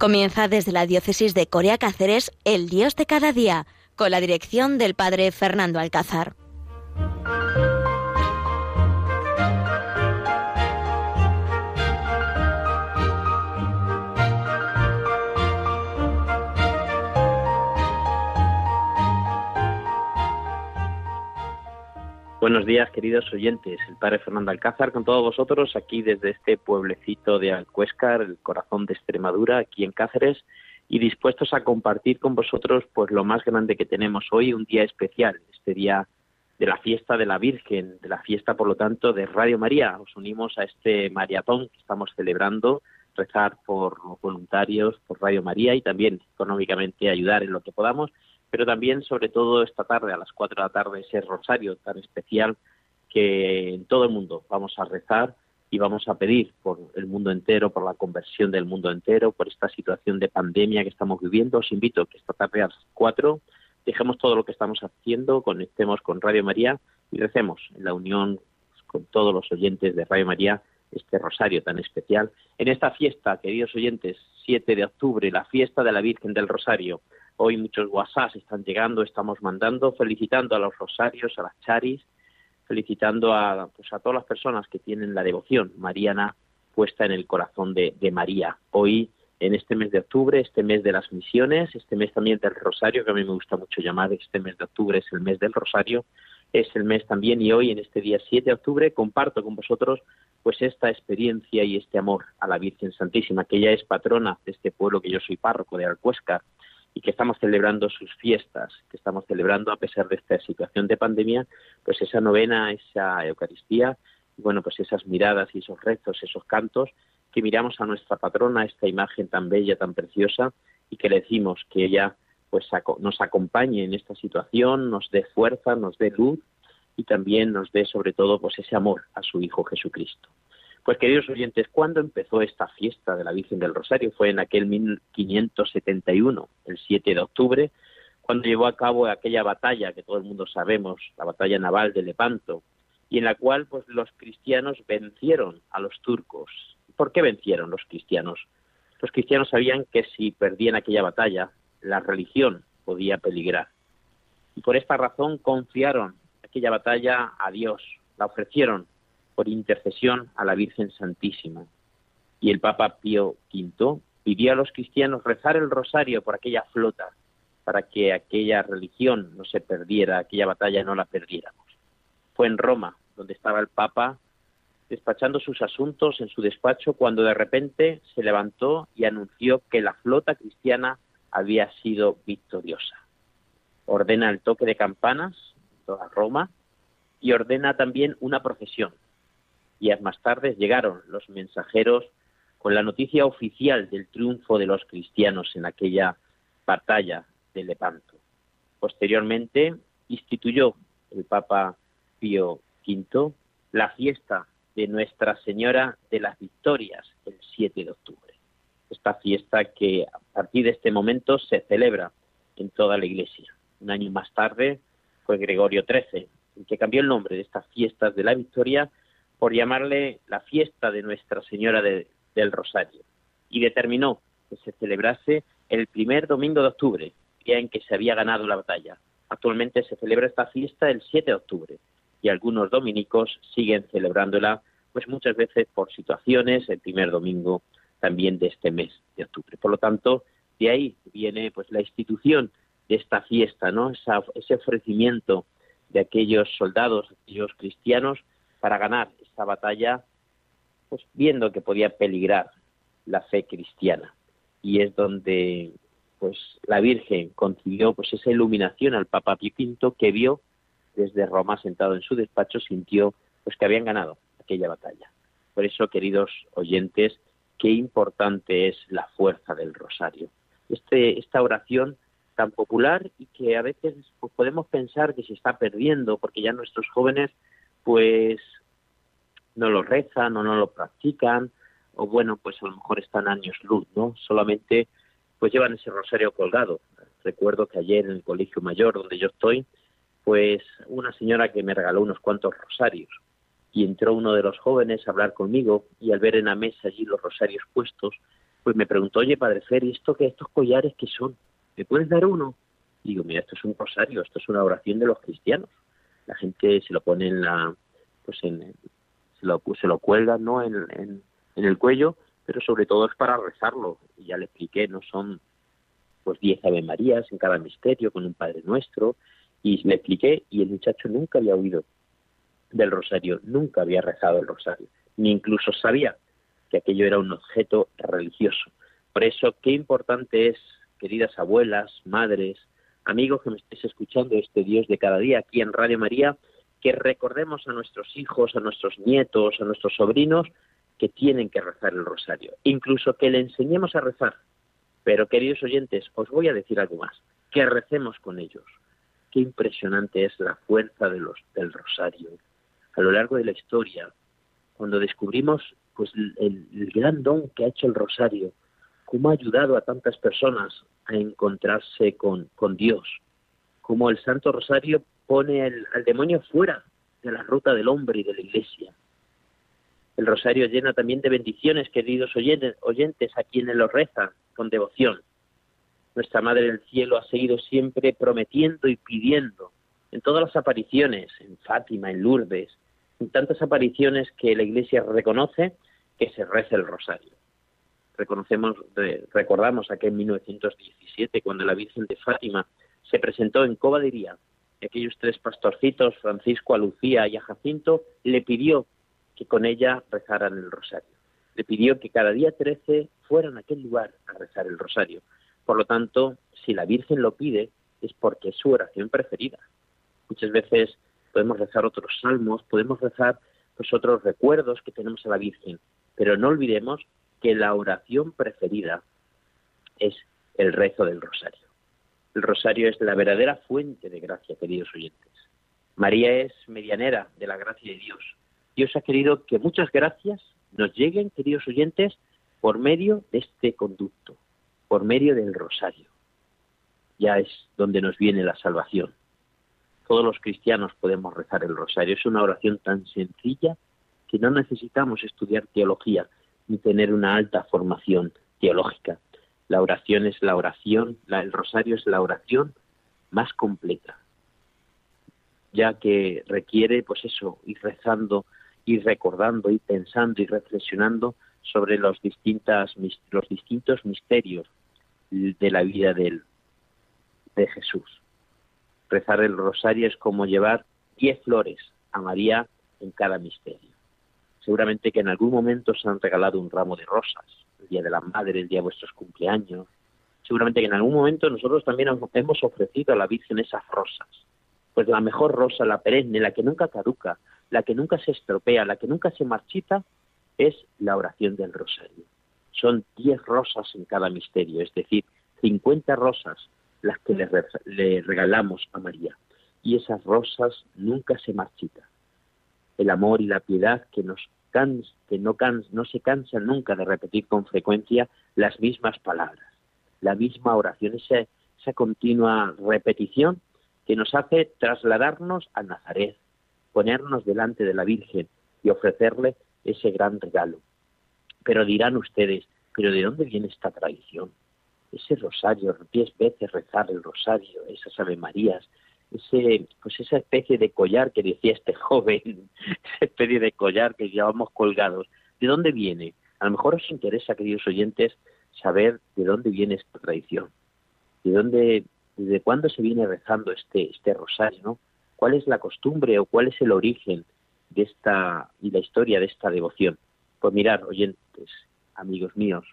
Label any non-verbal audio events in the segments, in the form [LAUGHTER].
Comienza desde la diócesis de Corea Cáceres El Dios de cada día, con la dirección del padre Fernando Alcázar. Buenos días, queridos oyentes. El padre Fernando Alcázar con todos vosotros aquí desde este pueblecito de Alcuéscar, el corazón de Extremadura, aquí en Cáceres, y dispuestos a compartir con vosotros pues lo más grande que tenemos hoy, un día especial, este día de la fiesta de la Virgen, de la fiesta, por lo tanto, de Radio María. Os unimos a este maratón que estamos celebrando, rezar por los voluntarios, por Radio María y también económicamente ayudar en lo que podamos pero también, sobre todo, esta tarde, a las cuatro de la tarde, ese rosario tan especial que en todo el mundo vamos a rezar y vamos a pedir por el mundo entero, por la conversión del mundo entero, por esta situación de pandemia que estamos viviendo. Os invito a que esta tarde a las cuatro dejemos todo lo que estamos haciendo, conectemos con Radio María y recemos en la unión con todos los oyentes de Radio María este rosario tan especial. En esta fiesta, queridos oyentes, 7 de octubre, la fiesta de la Virgen del Rosario. Hoy muchos WhatsApp están llegando, estamos mandando, felicitando a los rosarios, a las charis, felicitando a, pues a todas las personas que tienen la devoción mariana puesta en el corazón de, María. Hoy, en este mes de octubre, este mes de las misiones, este mes también del Rosario, que a mí me gusta mucho llamar, este mes de octubre es el mes del Rosario, es el mes también y hoy, en este día 7 de octubre, comparto con vosotros pues esta experiencia y este amor a la Virgen Santísima, que ella es patrona de este pueblo que yo soy párroco de Alcuéscar, y que estamos celebrando sus fiestas, que estamos celebrando a pesar de esta situación de pandemia, pues esa novena, esa Eucaristía, y bueno, pues esas miradas y esos rezos, esos cantos, que miramos a nuestra patrona, esta imagen tan bella, tan preciosa, y que le decimos que ella pues nos acompañe en esta situación, nos dé fuerza, nos dé luz y también nos dé sobre todo pues ese amor a su Hijo Jesucristo. Pues queridos oyentes, ¿cuándo empezó esta fiesta de la Virgen del Rosario? Fue en aquel 1571, el 7 de octubre, cuando llevó a cabo aquella batalla que todo el mundo sabemos, la batalla naval de Lepanto, y en la cual pues los cristianos vencieron a los turcos. ¿Por qué vencieron los cristianos? Los cristianos sabían que si perdían aquella batalla, la religión podía peligrar. Y por esta razón confiaron aquella batalla a Dios, la ofrecieron por intercesión a la Virgen Santísima. Y el Papa Pío V pidió a los cristianos rezar el rosario por aquella flota, para que aquella religión no se perdiera, aquella batalla no la perdiéramos. Fue en Roma, donde estaba el Papa despachando sus asuntos en su despacho, cuando de repente se levantó y anunció que la flota cristiana había sido victoriosa. Ordena el toque de campanas en toda Roma y ordena también una procesión días más tarde llegaron los mensajeros con la noticia oficial del triunfo de los cristianos en aquella batalla de Lepanto. Posteriormente instituyó el Papa Pío V la fiesta de Nuestra Señora de las Victorias el 7 de octubre. Esta fiesta que a partir de este momento se celebra en toda la Iglesia. Un año más tarde fue Gregorio XIII, el que cambió el nombre de estas fiestas de la Victoria por llamarle la fiesta de Nuestra Señora del Rosario, y determinó que se celebrase el primer domingo de octubre, día en que se había ganado la batalla. Actualmente se celebra esta fiesta el 7 de octubre y algunos dominicos siguen celebrándola, pues muchas veces por situaciones, el primer domingo también de este mes de octubre. Por lo tanto, de ahí viene pues la institución de esta fiesta, ¿no? ese ofrecimiento de aquellos soldados, aquellos cristianos, para ganar batalla, pues viendo que podía peligrar la fe cristiana. Y es donde pues la Virgen consiguió pues esa iluminación al Papa Pío V que vio desde Roma sentado en su despacho, sintió pues que habían ganado aquella batalla. Por eso, queridos oyentes, qué importante es la fuerza del rosario. Este, esta oración tan popular y que a veces pues, podemos pensar que se está perdiendo porque ya nuestros jóvenes pues no lo rezan o no lo practican, o bueno, pues a lo mejor están años luz, ¿no? Solamente pues llevan ese rosario colgado. Recuerdo que ayer en el colegio mayor donde yo estoy, pues una señora que me regaló unos cuantos rosarios y entró uno de los jóvenes a hablar conmigo y al ver en la mesa allí los rosarios puestos, pues me preguntó, oye, Padre Fer, ¿y esto qué, estos collares qué son? ¿Me puedes dar uno? digo, mira, esto es un rosario, esto es una oración de los cristianos. La gente se lo pone en la, pues en, se lo, se lo cuelga, ¿no? En, en, en el cuello, pero sobre todo es para rezarlo. Y ya le expliqué, no son pues diez Ave Marías en cada misterio con un Padre Nuestro, y le expliqué y el muchacho nunca había oído del rosario, nunca había rezado el rosario, ni incluso sabía que aquello era un objeto religioso. Por eso, qué importante es, queridas abuelas, madres, amigos que me estéis escuchando, este Dios de cada día aquí en Radio María, que recordemos a nuestros hijos, a nuestros nietos, a nuestros sobrinos, que tienen que rezar el rosario, incluso que le enseñemos a rezar. Pero, queridos oyentes, os voy a decir algo más, que recemos con ellos. Qué impresionante es la fuerza de los, del rosario. A lo largo de la historia, cuando descubrimos pues el, gran don que ha hecho el rosario, cómo ha ayudado a tantas personas a encontrarse con, Dios, cómo el Santo Rosario pone al demonio fuera de la ruta del hombre y de la iglesia. El rosario llena también de bendiciones, queridos oyentes, oyentes a quienes lo rezan con devoción. Nuestra Madre del Cielo ha seguido siempre prometiendo y pidiendo en todas las apariciones, en Fátima, en Lourdes, en tantas apariciones que la Iglesia reconoce que se reza el rosario. Reconocemos, recordamos aquel en 1917 cuando la Virgen de Fátima se presentó en Cobadiría y aquellos tres pastorcitos, Francisco, a Lucía y a Jacinto, le pidió que con ella rezaran el rosario. Le pidió que cada día 13 fueran a aquel lugar a rezar el rosario. Por lo tanto, si la Virgen lo pide, es porque es su oración preferida. Muchas veces podemos rezar otros salmos, podemos rezar pues, otros recuerdos que tenemos a la Virgen, pero no olvidemos que la oración preferida es el rezo del rosario. El rosario es la verdadera fuente de gracia, queridos oyentes. María es medianera de la gracia de Dios. Dios ha querido que muchas gracias nos lleguen, queridos oyentes, por medio de este conducto, por medio del rosario. Ya es donde nos viene la salvación todos los cristianos podemos rezar el rosario. Es una oración tan sencilla que no necesitamos estudiar teología ni tener una alta formación teológica. La oración es la oración, el rosario es la oración más completa, ya que requiere, pues eso, ir rezando, ir recordando, ir pensando y reflexionando sobre los, distintas, los distintos misterios de la vida de Jesús rezar el rosario es como llevar diez flores a María en cada misterio. Seguramente que en algún momento os han regalado un ramo de rosas, el día de la madre, el día de vuestros cumpleaños. Seguramente que en algún momento nosotros también hemos ofrecido a la Virgen esas rosas. Pues la mejor rosa, la perenne, la que nunca caduca, la que nunca se estropea, la que nunca se marchita, es la oración del rosario. Son diez rosas en cada misterio, es decir, cincuenta rosas las que le, regalamos a María. Y esas rosas nunca se marchitan. El amor y la piedad que nos que no, no se cansan nunca de repetir con frecuencia las mismas palabras, la misma oración, esa, esa continua repetición que nos hace trasladarnos a Nazaret, ponernos delante de la Virgen y ofrecerle ese gran regalo. Pero dirán ustedes, ¿pero de dónde viene esta tradición? ese rosario, diez veces rezar el rosario, esas Ave Marías, ese, pues esa especie de collar que decía este [LAUGHS] joven, esa especie de collar que llevamos colgados, ¿de dónde viene? A lo mejor os interesa, queridos oyentes, saber de dónde viene esta tradición, de dónde, desde cuándo se viene rezando este, este rosario, ¿no? ¿Cuál es la costumbre o cuál es el origen de esta y la historia de esta devoción? Pues mirar, oyentes, amigos míos,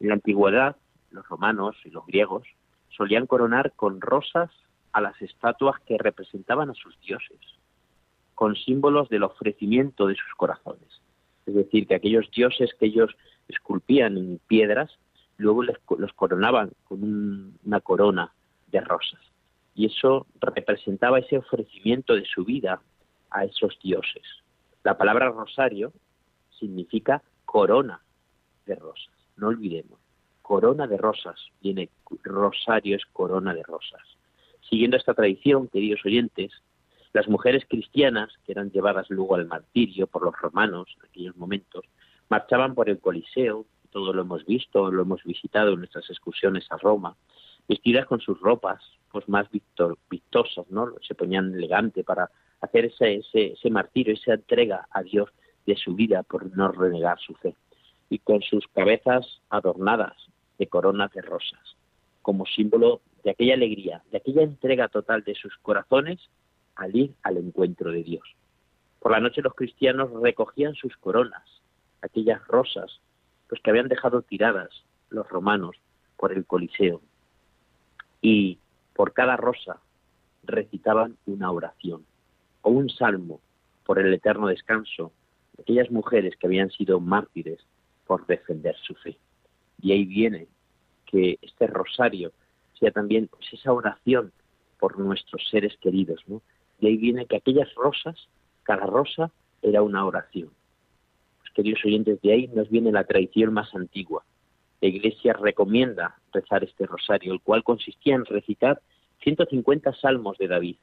en la antigüedad los romanos y los griegos solían coronar con rosas a las estatuas que representaban a sus dioses, con símbolos del ofrecimiento de sus corazones. Es decir, que aquellos dioses que ellos esculpían en piedras, luego los coronaban con una corona de rosas. Y eso representaba ese ofrecimiento de su vida a esos dioses. La palabra rosario significa corona de rosas, no olvidemos corona de rosas. Viene rosario es corona de rosas. Siguiendo esta tradición, queridos oyentes, las mujeres cristianas, que eran llevadas luego al martirio por los romanos en aquellos momentos, marchaban por el Coliseo, todos lo hemos visto, lo hemos visitado en nuestras excursiones a Roma, vestidas con sus ropas pues más vistosas, ¿no? Se ponían elegante para hacer ese, ese, ese martirio, esa entrega a Dios de su vida por no renegar su fe. Y con sus cabezas adornadas de coronas de rosas, como símbolo de aquella alegría, de aquella entrega total de sus corazones al ir al encuentro de Dios. Por la noche los cristianos recogían sus coronas, aquellas rosas, pues que habían dejado tiradas los romanos por el Coliseo. Y por cada rosa recitaban una oración o un salmo por el eterno descanso de aquellas mujeres que habían sido mártires por defender su fe. Y ahí viene que este rosario también pues, esa oración por nuestros seres queridos, ¿no? De ahí viene que aquellas rosas, cada rosa era una oración. Pues, queridos oyentes, de ahí nos viene la tradición más antigua. La Iglesia recomienda rezar este rosario, el cual consistía en recitar 150 salmos de David,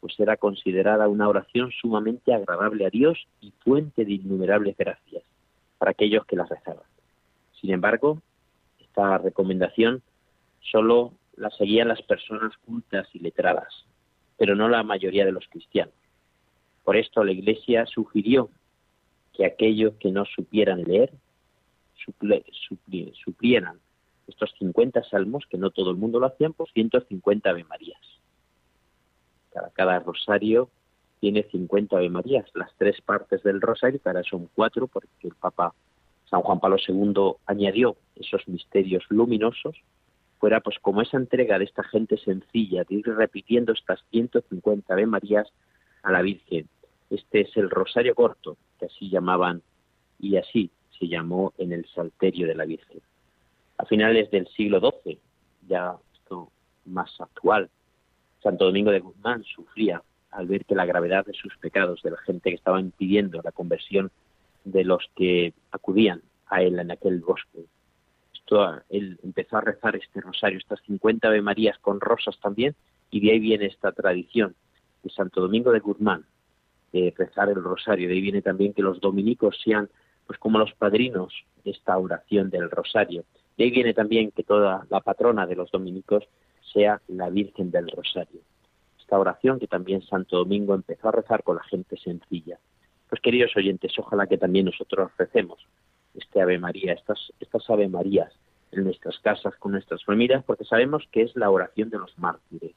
pues era considerada una oración sumamente agradable a Dios y fuente de innumerables gracias para aquellos que la rezaban. Sin embargo, esta recomendación solo la seguían las personas cultas y letradas, pero no la mayoría de los cristianos. Por esto la Iglesia sugirió que aquellos que no supieran leer suplieran estos 50 salmos, que no todo el mundo lo hacían, por 150 Ave Marías. Cada, cada rosario tiene 50 Ave Marías. Las tres partes del rosario, que ahora son cuatro, porque el Papa San Juan Pablo II añadió esos misterios luminosos, fuera pues como esa entrega de esta gente sencilla, de ir repitiendo estas 150 Ave Marías a la Virgen. Este es el Rosario Corto, que así llamaban, y así se llamó en el Salterio de la Virgen. A finales del siglo XII, ya esto más actual, Santo Domingo de Guzmán sufría al ver que la gravedad de sus pecados, de la gente que estaba impidiendo la conversión de los que acudían a él en aquel bosque, él empezó a rezar este rosario, estas 50 Ave Marías con rosas también, y de ahí viene esta tradición de Santo Domingo de Guzmán, de rezar el rosario. De ahí viene también que los dominicos sean pues como los padrinos de esta oración del rosario. De ahí viene también que toda la patrona de los dominicos sea la Virgen del Rosario. Esta oración que también Santo Domingo empezó a rezar con la gente sencilla. Pues queridos oyentes, ojalá que también nosotros recemos este Ave María, estas, estas Ave Marías en nuestras casas con nuestras familias, porque sabemos que es la oración de los mártires,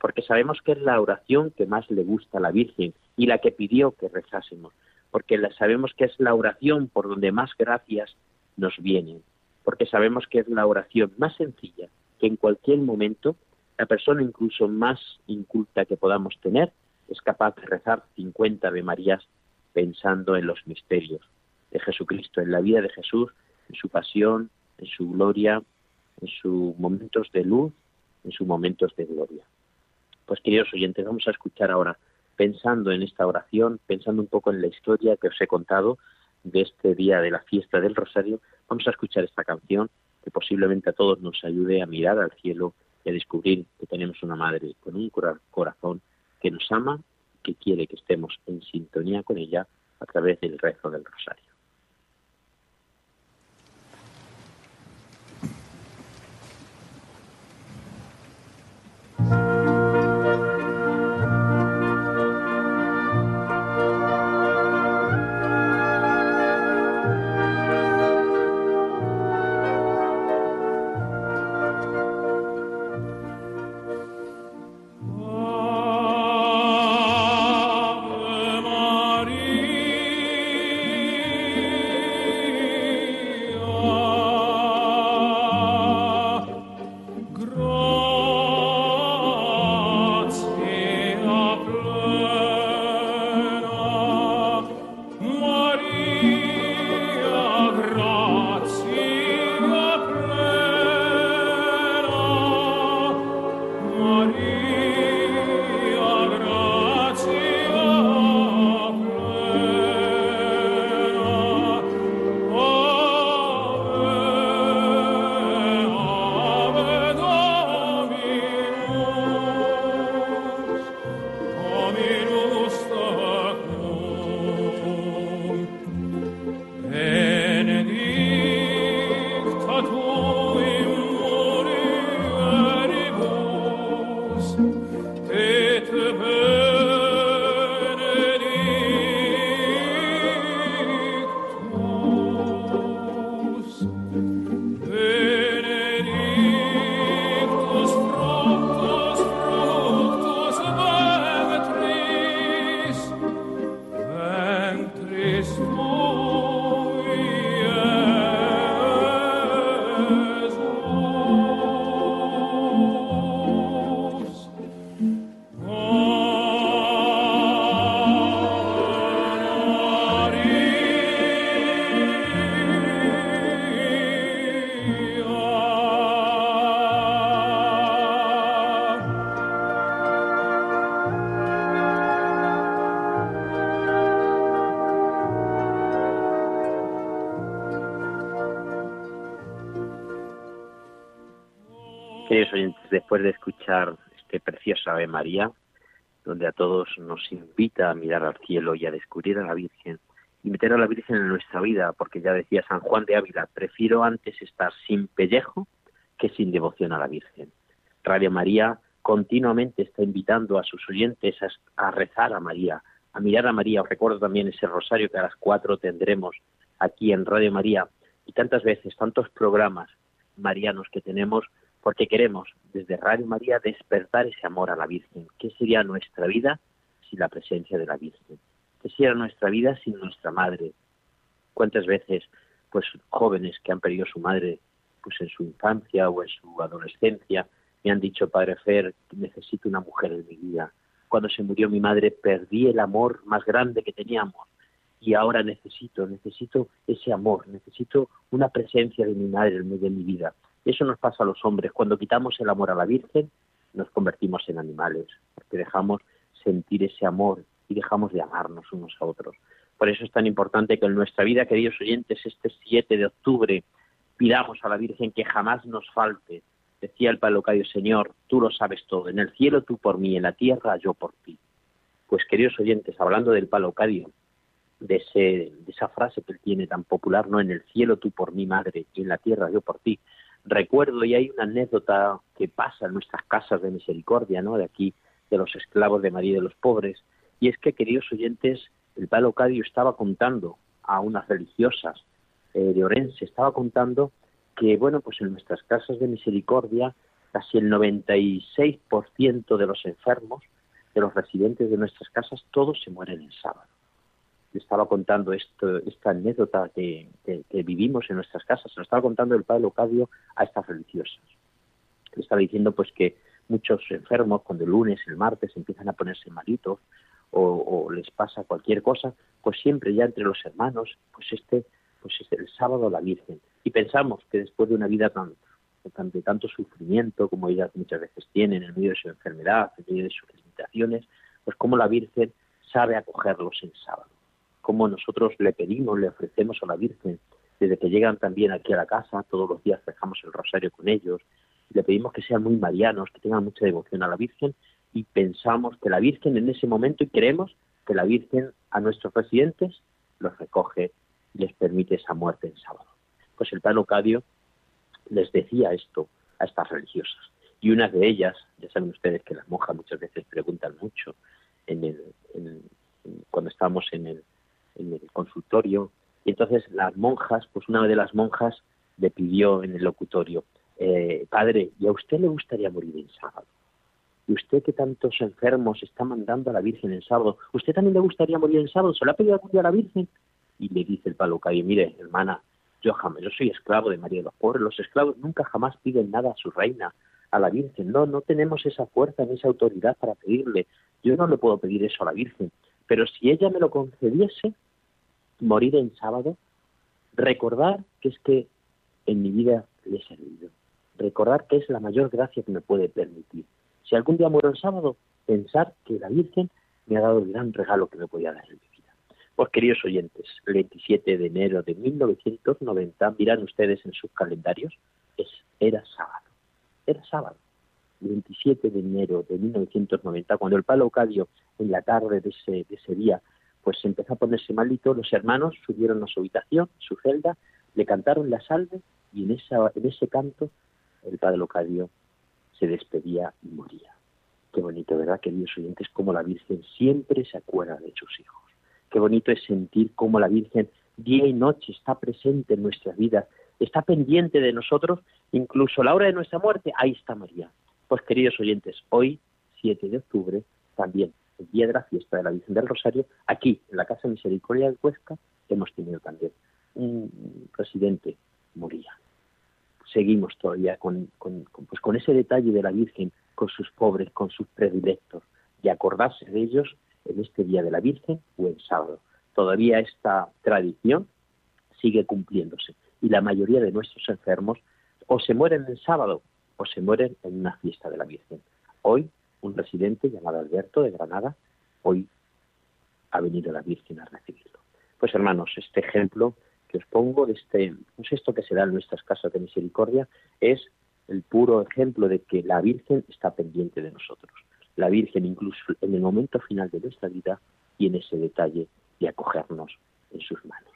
porque sabemos que es la oración que más le gusta a la Virgen y la que pidió que rezásemos, porque sabemos que es la oración por donde más gracias nos vienen, porque sabemos que es la oración más sencilla que en cualquier momento la persona incluso más inculta que podamos tener es capaz de rezar 50 Ave Marías pensando en los misterios de Jesucristo, en la vida de Jesús, en su pasión, en su gloria, en sus momentos de luz, en sus momentos de gloria. Pues queridos oyentes, vamos a escuchar ahora, pensando en esta oración, pensando un poco en la historia que os he contado de este día de la fiesta del Rosario, vamos a escuchar esta canción que posiblemente a todos nos ayude a mirar al cielo y a descubrir que tenemos una madre con un corazón que nos ama, que quiere que estemos en sintonía con ella a través del rezo del Rosario. Bitte después de escuchar este precioso Ave María, donde a todos nos invita a mirar al cielo y a descubrir a la Virgen, y meter a la Virgen en nuestra vida, porque ya decía San Juan de Ávila, prefiero antes estar sin pellejo que sin devoción a la Virgen. Radio María continuamente está invitando a sus oyentes a, rezar a María, a mirar a María. Os recuerdo también ese rosario que a las cuatro tendremos aquí en Radio María y tantas veces, tantos programas marianos que tenemos, porque queremos desde Radio María despertar ese amor a la Virgen. ¿Qué sería nuestra vida sin la presencia de la Virgen? ¿Qué sería nuestra vida sin nuestra madre? ¿Cuántas veces, pues, jóvenes que han perdido su madre, pues, en su infancia o en su adolescencia, me han dicho, Padre Fer, necesito una mujer en mi vida. Cuando se murió mi madre perdí el amor más grande que teníamos y ahora necesito, necesito ese amor, necesito una presencia de mi madre en medio de mi vida. Eso nos pasa a los hombres. Cuando quitamos el amor a la Virgen, nos convertimos en animales, porque dejamos sentir ese amor y dejamos de amarnos unos a otros. Por eso es tan importante que en nuestra vida, queridos oyentes, este 7 de octubre, pidamos a la Virgen que jamás nos falte, Decía el palocadio, Señor, tú lo sabes todo, en el cielo tú por mí, en la tierra yo por ti. Pues queridos oyentes, hablando del palocadio, de, ese, de esa frase que él tiene tan popular, ¿no? En el cielo tú por mí, madre, y en la tierra yo por ti. Recuerdo, y hay una anécdota que pasa en nuestras casas de misericordia, ¿no? De aquí, de los esclavos de María y de los pobres, y es que, queridos oyentes, el palocadio estaba contando a unas religiosas eh, de Orense, estaba contando que, bueno, pues en nuestras casas de misericordia, casi el 96% de los enfermos, de los residentes de nuestras casas, todos se mueren el sábado. Estaba contando esto, esta anécdota que, vivimos en nuestras casas, se lo estaba contando el padre Locadio a estas religiosas. Le estaba diciendo pues que muchos enfermos, cuando el lunes, el martes empiezan a ponerse malitos o, les pasa cualquier cosa, pues siempre ya entre los hermanos, pues este pues es el sábado la Virgen. Y pensamos que después de una vida tan, de tanto sufrimiento como ellas muchas veces tienen en medio de su enfermedad, en medio de sus limitaciones, pues como la Virgen sabe acogerlos en sábado. Como nosotros le pedimos, le ofrecemos a la Virgen, desde que llegan también aquí a la casa, todos los días dejamos el rosario con ellos, le pedimos que sean muy marianos, que tengan mucha devoción a la Virgen y pensamos que la Virgen en ese momento y creemos que la Virgen a nuestros residentes los recoge les permite esa muerte en sábado. Pues el padre Locadio les decía esto a estas religiosas. Y una de ellas, ya saben ustedes que las monjas muchas veces preguntan mucho en el, cuando estamos en el, en el consultorio. Y entonces las monjas, pues una de las monjas le pidió en el locutorio, eh, padre, ¿y a usted le gustaría morir en sábado? ¿Y usted que tantos enfermos está mandando a la Virgen en sábado? ¿Usted también le gustaría morir en sábado? ¿Se lo ha pedido a la Virgen? y le dice el palo calle, mire, hermana, yo jamás, yo soy esclavo de María de los Pobres, los esclavos nunca jamás piden nada a su reina, a la Virgen, no, no tenemos esa fuerza ni esa autoridad para pedirle, yo no le puedo pedir eso a la Virgen, pero si ella me lo concediese, morir en sábado, recordar que es que en mi vida le he servido, recordar que es la mayor gracia que me puede permitir. Si algún día muero el sábado, pensar que la Virgen me ha dado el gran regalo que me podía dar pues queridos oyentes, el 27 de enero de 1990, miran ustedes en sus calendarios, es, era sábado, era sábado. El 27 de enero de 1990, cuando el palo Cadio en la tarde de ese, de ese día, pues empezó a ponerse malito, los hermanos subieron a su habitación, su celda, le cantaron la salve y en, esa, en ese canto el padre Locadio se despedía y moría. Qué bonito, ¿verdad, queridos oyentes? Como la Virgen siempre se acuerda de sus hijos. Qué bonito es sentir cómo la Virgen día y noche está presente en nuestras vidas, está pendiente de nosotros, incluso a la hora de nuestra muerte, ahí está María. Pues queridos oyentes, hoy, 7 de octubre, también el día de la fiesta de la Virgen del Rosario, aquí en la Casa Misericordia de Cuesca, hemos tenido también un presidente moría. Seguimos todavía con, pues con ese detalle de la Virgen, con sus pobres, con sus predilectos, y acordarse de ellos en este Día de la Virgen o en sábado. Todavía esta tradición sigue cumpliéndose y la mayoría de nuestros enfermos o se mueren el sábado se mueren en una fiesta de la Virgen. Hoy, un residente llamado Alberto de Granada, hoy ha venido la Virgen a recibirlo. Pues hermanos, este ejemplo que os pongo, este, pues esto que se da en nuestras casas de misericordia, es el puro ejemplo de que la Virgen está pendiente de nosotros. La Virgen incluso en el momento final de nuestra vida tiene ese detalle de acogernos en sus manos.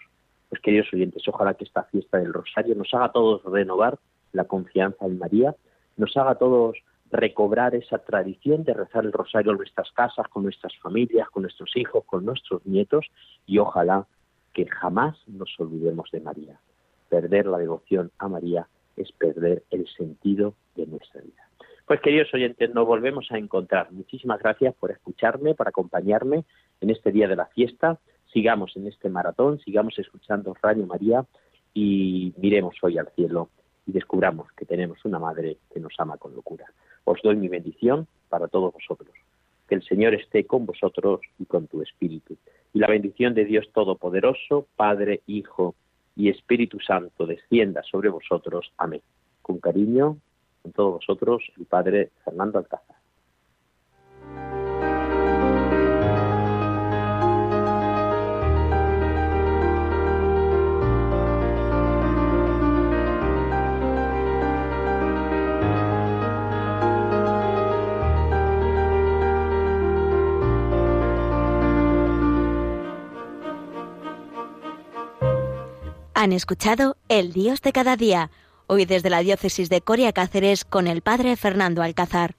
Pues queridos oyentes, ojalá que esta fiesta del Rosario nos haga a todos renovar la confianza en María, nos haga a todos recobrar esa tradición de rezar el rosario en nuestras casas, con nuestras familias, con nuestros hijos, con nuestros nietos y ojalá que jamás nos olvidemos de María. Perder la devoción a María es perder el sentido de nuestra vida. Pues queridos oyentes, nos volvemos a encontrar. Muchísimas gracias por escucharme, por acompañarme en este día de la fiesta. Sigamos en este maratón, sigamos escuchando Radio María y miremos hoy al cielo y descubramos que tenemos una madre que nos ama con locura. Os doy mi bendición para todos vosotros. Que el Señor esté con vosotros y con tu espíritu. Y la bendición de Dios Todopoderoso, Padre, Hijo y Espíritu Santo descienda sobre vosotros. Amén. Con cariño, con todos vosotros, el Padre Fernando Alcázar. Han escuchado El Dios de cada día, hoy desde la diócesis de Coria Cáceres con el Padre Fernando Alcázar.